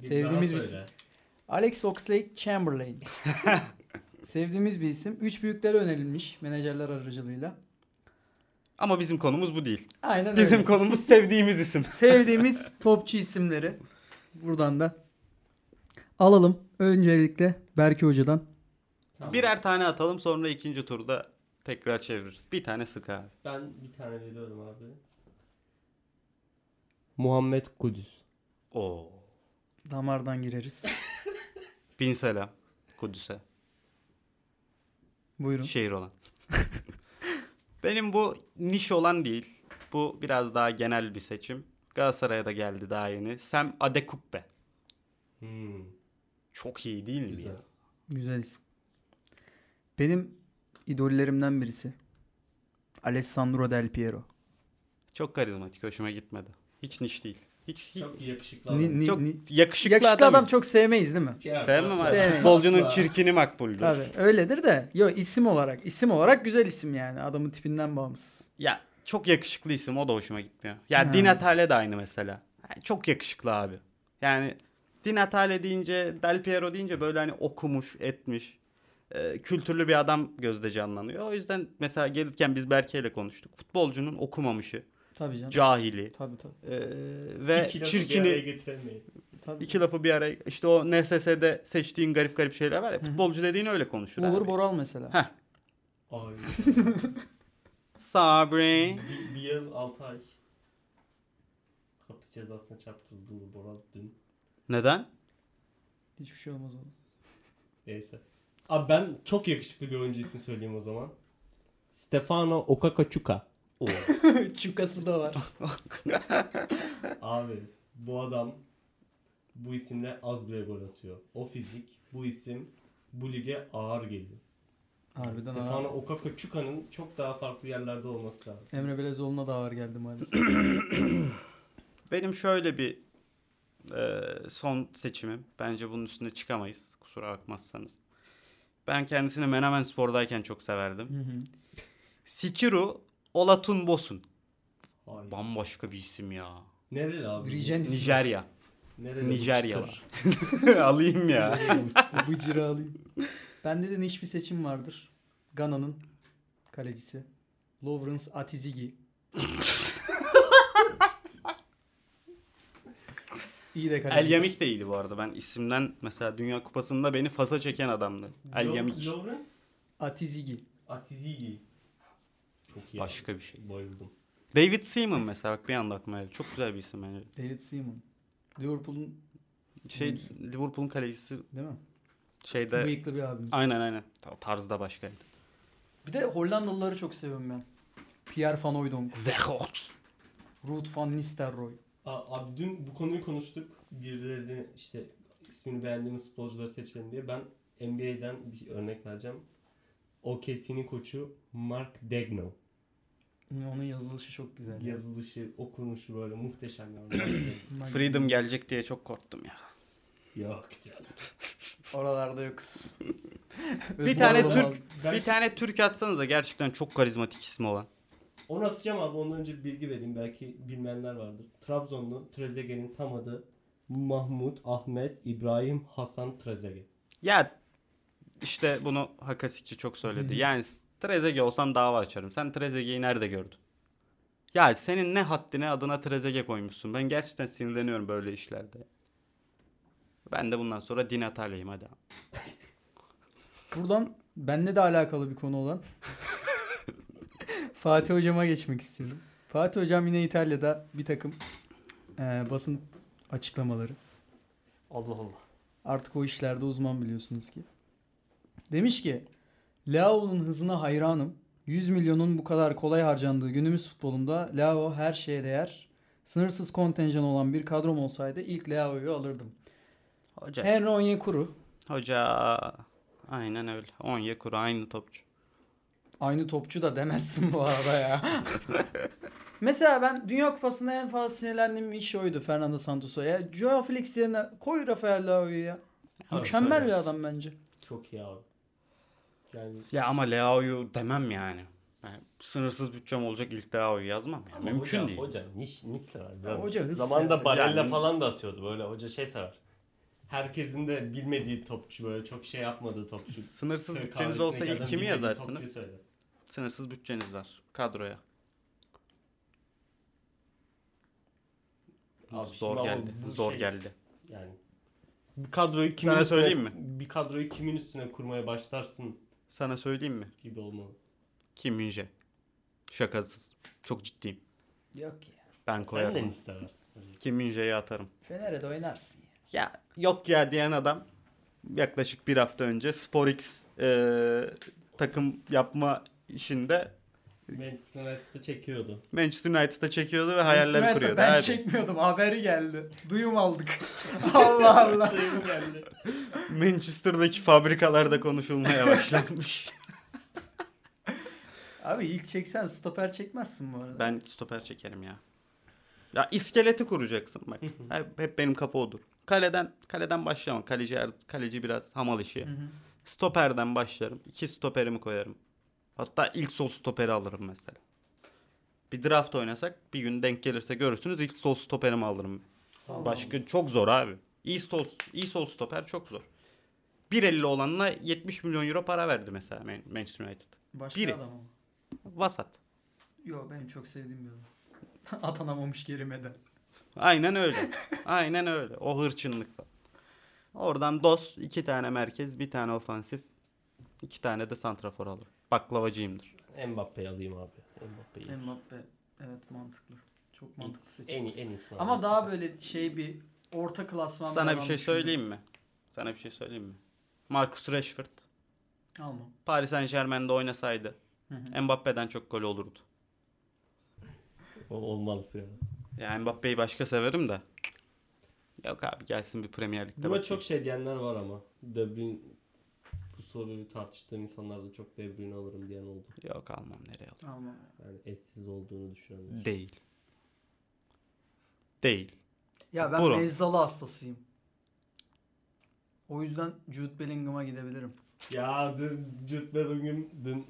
Sevdiğimiz bir-. Alex Oxlade-Chamberlain. Sevdiğimiz bir isim. Üç büyüklere önerilmiş menajerler aracılığıyla. Ama bizim konumuz bu değil. Aynen Bizim öyle. konumuz sevdiğimiz isim. Sevdiğimiz topçu isimleri. Buradan da alalım. Öncelikle Berke Hoca'dan. Tamam. Birer tane atalım sonra ikinci turda tekrar çeviririz. Bir tane sık abi. Ben bir tane veriyorum abi. Muhammed Kudüs. Oo. Damardan gireriz. Bin selam Kudüs'e. Buyurun. Şehir olan. Benim bu niş olan değil. Bu biraz daha genel bir seçim. Galatasaray'a da geldi daha yeni. Sam Adekugbe. Hmm, Çok iyi değil mi güzel. ya? Güzel isim. Benim idollerimden birisi. Alessandro Del Piero. Çok karizmatik. Hoşuma gitmedi. Hiç niş değil. Hiç, hiç. Çok yakışıklı adam. Ni- ni- çok ni- yakışıklı, Yakışıklı adam. adam çok sevmeyiz değil mi? Yap, Sevmem abi. Futbolcunun çirkini makbuldür. Tabii öyledir de. Yok isim olarak. isim olarak güzel isim yani. Adamın tipinden bağımsız. Ya çok yakışıklı isim o da hoşuma gitmiyor. Ya Ha. Di Natale de aynı mesela. Yani çok yakışıklı abi. Yani Di Natale deyince Del Piero deyince böyle hani okumuş etmiş e, kültürlü bir adam gözde canlanıyor. O yüzden mesela gelirken biz Berke ile konuştuk. Futbolcunun okumamışı, Tabii canım. cahili Tabii tabii. e, ve İki lafı bir araya çirkini getiremeyin. tabii. iki lafı bir araya işte o NSS'de seçtiğin garip garip şeyler var ya futbolcu dediğin öyle konuşur Uğur abi. Boral mesela. Heh. Ay. Sabri. bir, bir yıl 6 ay. Hapis cezasına çarptırıldı Uğur Boral dün. Neden? Hiçbir şey olmaz oğlum. Neyse. Abi ben çok yakışıklı bir oyuncu ismi söyleyeyim o zaman. Stefano Okakachuka. Oo. Çukası da var. Abi bu adam bu isimle az bile gol atıyor. O fizik, bu isim bu lige ağır geliyor. Harbiden Stefano ağır. Okakachuka'nın çok daha farklı yerlerde olması lazım. Emre Belezoğlu'na da ağır geldi maalesef. Benim şöyle bir e, son seçimim. Bence bunun üstünde çıkamayız. Kusura bakmazsanız. Ben kendisini Menemen Spor'dayken çok severdim. Hı hı. Sikiru Olatun Bosun. Hayır. Bambaşka bir isim ya. Nereli abi? Rijen ismi. Nijerya. Nereli Nijerya? Alayım ya. Bu bıcırı alayım. Bende de niş bir seçim vardır. Gana'nın kalecisi. Lawrence Atizigi. İyi de kaleci. El Yamik de iyiydi bu arada. Ben isimden mesela Dünya Kupası'nda beni fasa çeken adamdı. El Yamik. Lawrence Atizigi. Atizigi. Çok iyi. Başka bir şey. Bayıldım. David Seaman mesela bak bir anda aklıma geldi. Çok güzel bir isim bence. David Seaman. Liverpool'un Şey. Liverpool'un kalecisi değil mi? şeyde Bıyıklı bir abimiz. aynen aynen Ta- tarzda başkaydı. Bir de Hollandalıları çok seviyorum ben. Pierre van Hooijdonk, Weghorst. Ruud van Nistelrooy. Abi dün bu konuyu konuştuk. Birilerini işte ismini beğendiğimiz futbolcuları seçelim diye. Ben NBA'den bir örnek vereceğim. OKC'nin koçu Mark Degno. Onun yazılışı çok güzel. ya. Yazılışı, okunuşu böyle muhteşem yani. Freedom gelecek diye çok korktum ya. Yok canım. Oralarda yokuz. Bir tane Türk bir tane Türk atsanız da gerçekten çok karizmatik ismi olan. Onu atacağım abi ondan önce bir bilgi vereyim belki bilmeyenler vardır. Trabzonlu Trezeguet'in tam adı Mahmut Ahmet İbrahim Hasan Trezeguet. Ya işte bunu Hakasikçi çok söyledi. Yani Trezeguet olsam dava açarım. Sen Trezeguet'i nerede gördün? Ya senin ne haddine adına Trezeguet koymuşsun. Ben gerçekten sinirleniyorum böyle işlerde. Ben de bundan sonra Di Natale'yim hadi. Buradan benle de alakalı bir konu olan Fatih Hocam'a geçmek istiyorum. Fatih Hocam yine İtalya'da bir takım eee, basın açıklamaları. Allah Allah. Artık o işlerde uzman biliyorsunuz ki. Demiş ki Leao'nun hızına hayranım. 100 milyonun bu kadar kolay harcandığı günümüz futbolunda Leao her şeye değer. Sınırsız kontenjan olan bir kadrom olsaydı ilk Leao'yu alırdım. Hoca. Henry Onyekuru Hoca. Aynen öyle. Onyekuru aynı topçu. Aynı topçu da demezsin bu arada ya. Mesela ben Dünya Kupası'nda en fazla sinirlendiğim iş oydu Fernando Santos'a ya. Joao Felix yerine koy Rafael Leao'yu ya. Tabii, Mükemmel bir adam bence. Çok iyi abi. Yani Ya ama Leao'yu demem yani. Yani sınırsız bütçem olacak ilk Leao'yu yazmam. Yani. Ama Mümkün hoca, değil. Hoca niş, niş sever. Biraz Hoca hız Zamanında. Barella Yani- falan da atıyordu böyle. Hoca şey sever. Herkesin de bilmediği topçu böyle çok şey yapmadığı topçu. Sınırsız bütçeniz olsa ilk kimi yazarsınız? Sınırsız bütçeniz var kadroya. Abi Zor şimdi ama geldi. bu Zor şey- geldi. Yani bir kadroyu kimin Sana üstüne, söyleyeyim mi? Bir kadroyu kimin üstüne kurmaya başlarsın Sana söyleyeyim mi? gibi olmalı. Kim Minje. Şakasız. Çok ciddiyim. Yok ya. Ben Sen de koyarım. niş seversin. Kim Minje'yi atarım. Fener'e de oynarsın ya. Ya yok ya diyen adam yaklaşık bir hafta önce SporX eee, takım yapma işinde Manchester United'ı çekiyordu. Manchester United'a çekiyordu ve hayaller de kuruyordu. Ben Hadi. çekmiyordum. Haberi geldi. Duyum aldık. Allah Allah. Duyum geldi. Manchester'daki fabrikalarda konuşulmaya başlanmış. Abi ilk çeksen stoper çekmezsin bu arada. ben stoper çekerim ya. Ya iskeleti kuracaksın bak. hep, hep benim kafa odur. Kaleden kaleden başlama. Kaleci her- kaleci biraz hamal işi. Hı hı. Stoperden başlarım. İki stoperimi koyarım. Hatta ilk sol stoperi alırım mesela. Bir draft oynasak bir gün denk gelirse görürsünüz ilk sol stoperimi alırım. Allah Başka çok zor abi. İyi sol, iyi sol stoper çok zor. 1.50 olanla 70 milyon euro para verdi mesela Man- Manchester United. Başka Biri. adam ama. Vasat. Yo benim çok sevdiğim bir adam. Atanamamış gerimeden. Aynen öyle. Aynen öyle. O hırçınlıkla. Oradan DOS, iki tane merkez, bir tane ofansif, iki tane de santrafor alır. Baklavacıyımdır. Mbappe'yi alayım abi. Mbappe'yi. Mbappe. Evet mantıklı. Çok mantıklı seçim. En iyi en iyisi. abi. Ama daha böyle şey bir orta klasman Sana bir şey düşündüm. söyleyeyim mi? Sana bir şey söyleyeyim mi? Marcus Rashford Almam. Paris Saint Germain'de oynasaydı Hı hı. Mbappe'den çok gol olurdu. O olmaz ya. Yani Mbappe'yi başka severim de. Yok abi gelsin bir Premier Lig'de Buna bakayım. çok şey diyenler var ama. De Bruyne soruyu tartıştığım insanlar da çok De Bruyne alırım diyen oldu. Yok almam nereye alırım. Almam. Yani eşsiz olduğunu düşünenler. Değil. Değil. Ya ben Buyurun. Mezzalı hastasıyım. O yüzden Jude Bellingham'a gidebilirim. Ya dün Jude Bellingham dün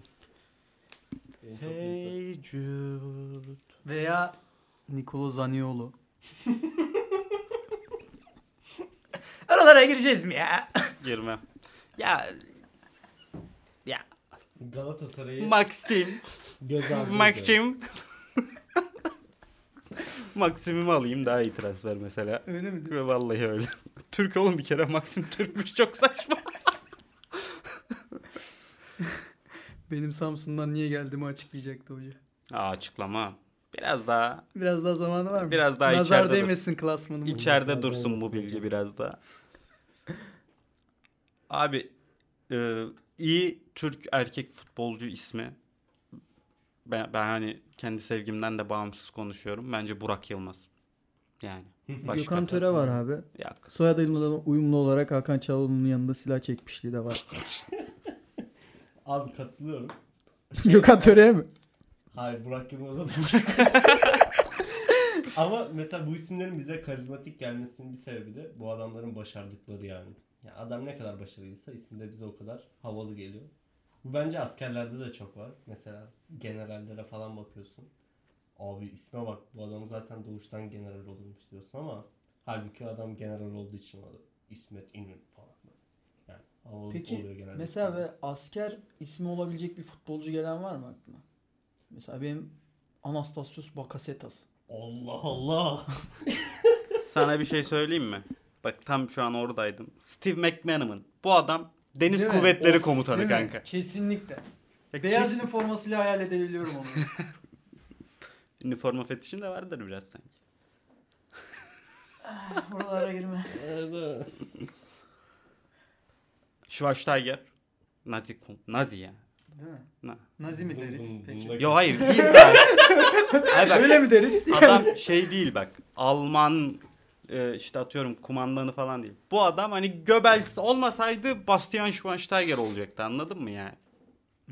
Beni çok üzdü. Hey Jude. Veya Nicolo Zaniolo. Aralara gireceğiz mi ya? Girmem. Ya ya Galatasaray'ı Maxim göz ardı. Maxim Maxim'imi alayım daha iyi transfer mesela. Öyle mi Ve vallahi öyle. Türk oğlum bir kere Maxim Türkmüş çok saçma. Benim Samsun'dan niye geldiğimi açıklayacaktı hoca. Aa açıklama. Biraz daha Biraz daha zamanı var mı? Biraz daha Nazar içeride dur. değmesin klasmanıma. içeride Zaten dursun bu bilgi hocam. biraz daha. Abi e, iyi Türk erkek futbolcu ismi ben, ben hani kendi sevgimden de bağımsız konuşuyorum. Bence Burak Yılmaz. Yani. Başka. Gökhan Töre var abi. Yok. Soyadıyla uyumlu olarak Hakan Çalhanoğlu'nun yanında silah çekmişliği de var. Abi katılıyorum. Gökhan Töre'ye mi? Hayır Burak Yılmaz'a da Ama mesela bu isimlerin bize karizmatik gelmesinin bir sebebi de bu adamların başardıkları yani. Ya adam ne kadar başarılıysa ismi de bize o kadar havalı geliyor. Bu bence askerlerde de çok var. Mesela generallere falan bakıyorsun. Abi isme bak bu adam zaten doğuştan general olurmuş diyorsun ama halbuki adam general olduğu için adı İsmet İnönü falan. Yani havalı Peki oluyor genelde. mesela ve asker ismi olabilecek bir futbolcu gelen var mı aklına? Mesela benim Anastasios Bakasetas. Allah Allah. Sana bir şey söyleyeyim mi? Bak tam şu an oradaydım. Steve McManaman. Bu adam Deniz Değil mi? Kuvvetleri Of, Komutanı değil mi? kanka. Kesinlikle. Ya Beyaz kes- üniformasıyla hayal edebiliyorum onu. Üniforma fetişin de vardır biraz sanki. Buralara girme. Nerede? Schwarzenegger. Nazi, kom- Nazi ya. Değil mi? Na. Nazi mi deriz peki? Yo hayır değil zaten. Hayır bak, Öyle mi deriz? adam şey değil bak. Alman e, işte atıyorum kumandanı falan değil. Bu adam hani Goebbels olmasaydı Bastian Schweinsteiger olacaktı anladın mı yani?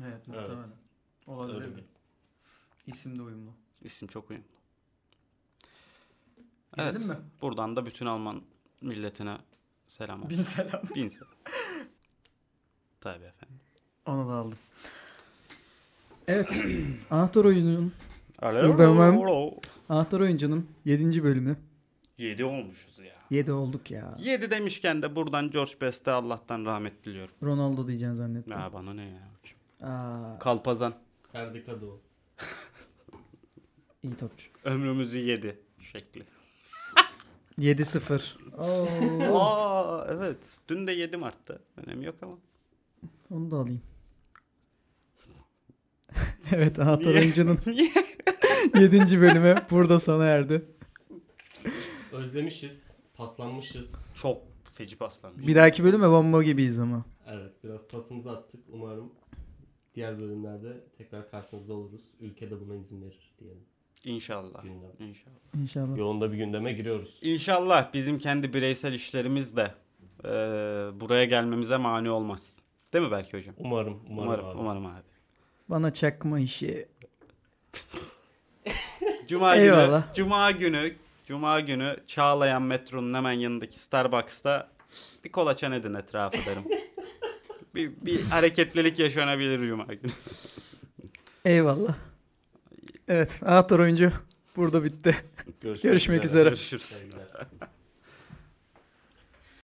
evet muhtemelen. Öyle Olabilirdi. İsim de uyumlu. İsim çok uyumlu. Gidelim Evet. mi? Buradan da bütün Alman milletine selam olsun. Bin selam. Bin selam. Tabii efendim. Onu da aldım. Evet. Anahtar oyunun Alo. Anahtar oyuncunun 7. bölümü. 7 olmuşuz ya. 7 olduk ya. 7 demişken de buradan George Best'e Allah'tan rahmet diliyorum. Ronaldo diyeceksin zannettim. Ya bana ne ya. Aa, Kalpazan. Ferdi Kadıoğlu. iyi topçu. Ömrümüzü yedi şekli. 7-0. Oo. Aa evet. Dün de 7 Mart'ta. Önemi yok ama. Onu da alayım. evet Anahtar oyuncunun Niye? 7. bölümü burada sona erdi. Özlemişiz. Paslanmışız. Çok feci paslanmış. Bir dahaki bölüme bomba gibiyiz ama. Evet biraz pasımızı attık. Umarım diğer bölümlerde tekrar karşınızda oluruz. Ülke de buna izin verir diyelim. İnşallah. Gündem. İnşallah. İnşallah. Yoğunda bir gündeme giriyoruz. İnşallah bizim kendi bireysel işlerimiz de eee, buraya gelmemize mani olmaz. Değil mi belki hocam? Umarım. Umarım, Umarım, abi. umarım abi. Bana çakma işi. Cuma günü, Eyvallah. Cuma günü, Cuma günü Çağlayan metronun hemen yanındaki Starbucks'ta bir kolaçan edin etrafı derim. bir, bir hareketlilik yaşanabilir Cuma günü. Eyvallah. Evet Anahtar oyuncu burada bitti. Görüşmek, Görüşmek üzere. Görüşürüz. Sevgiler.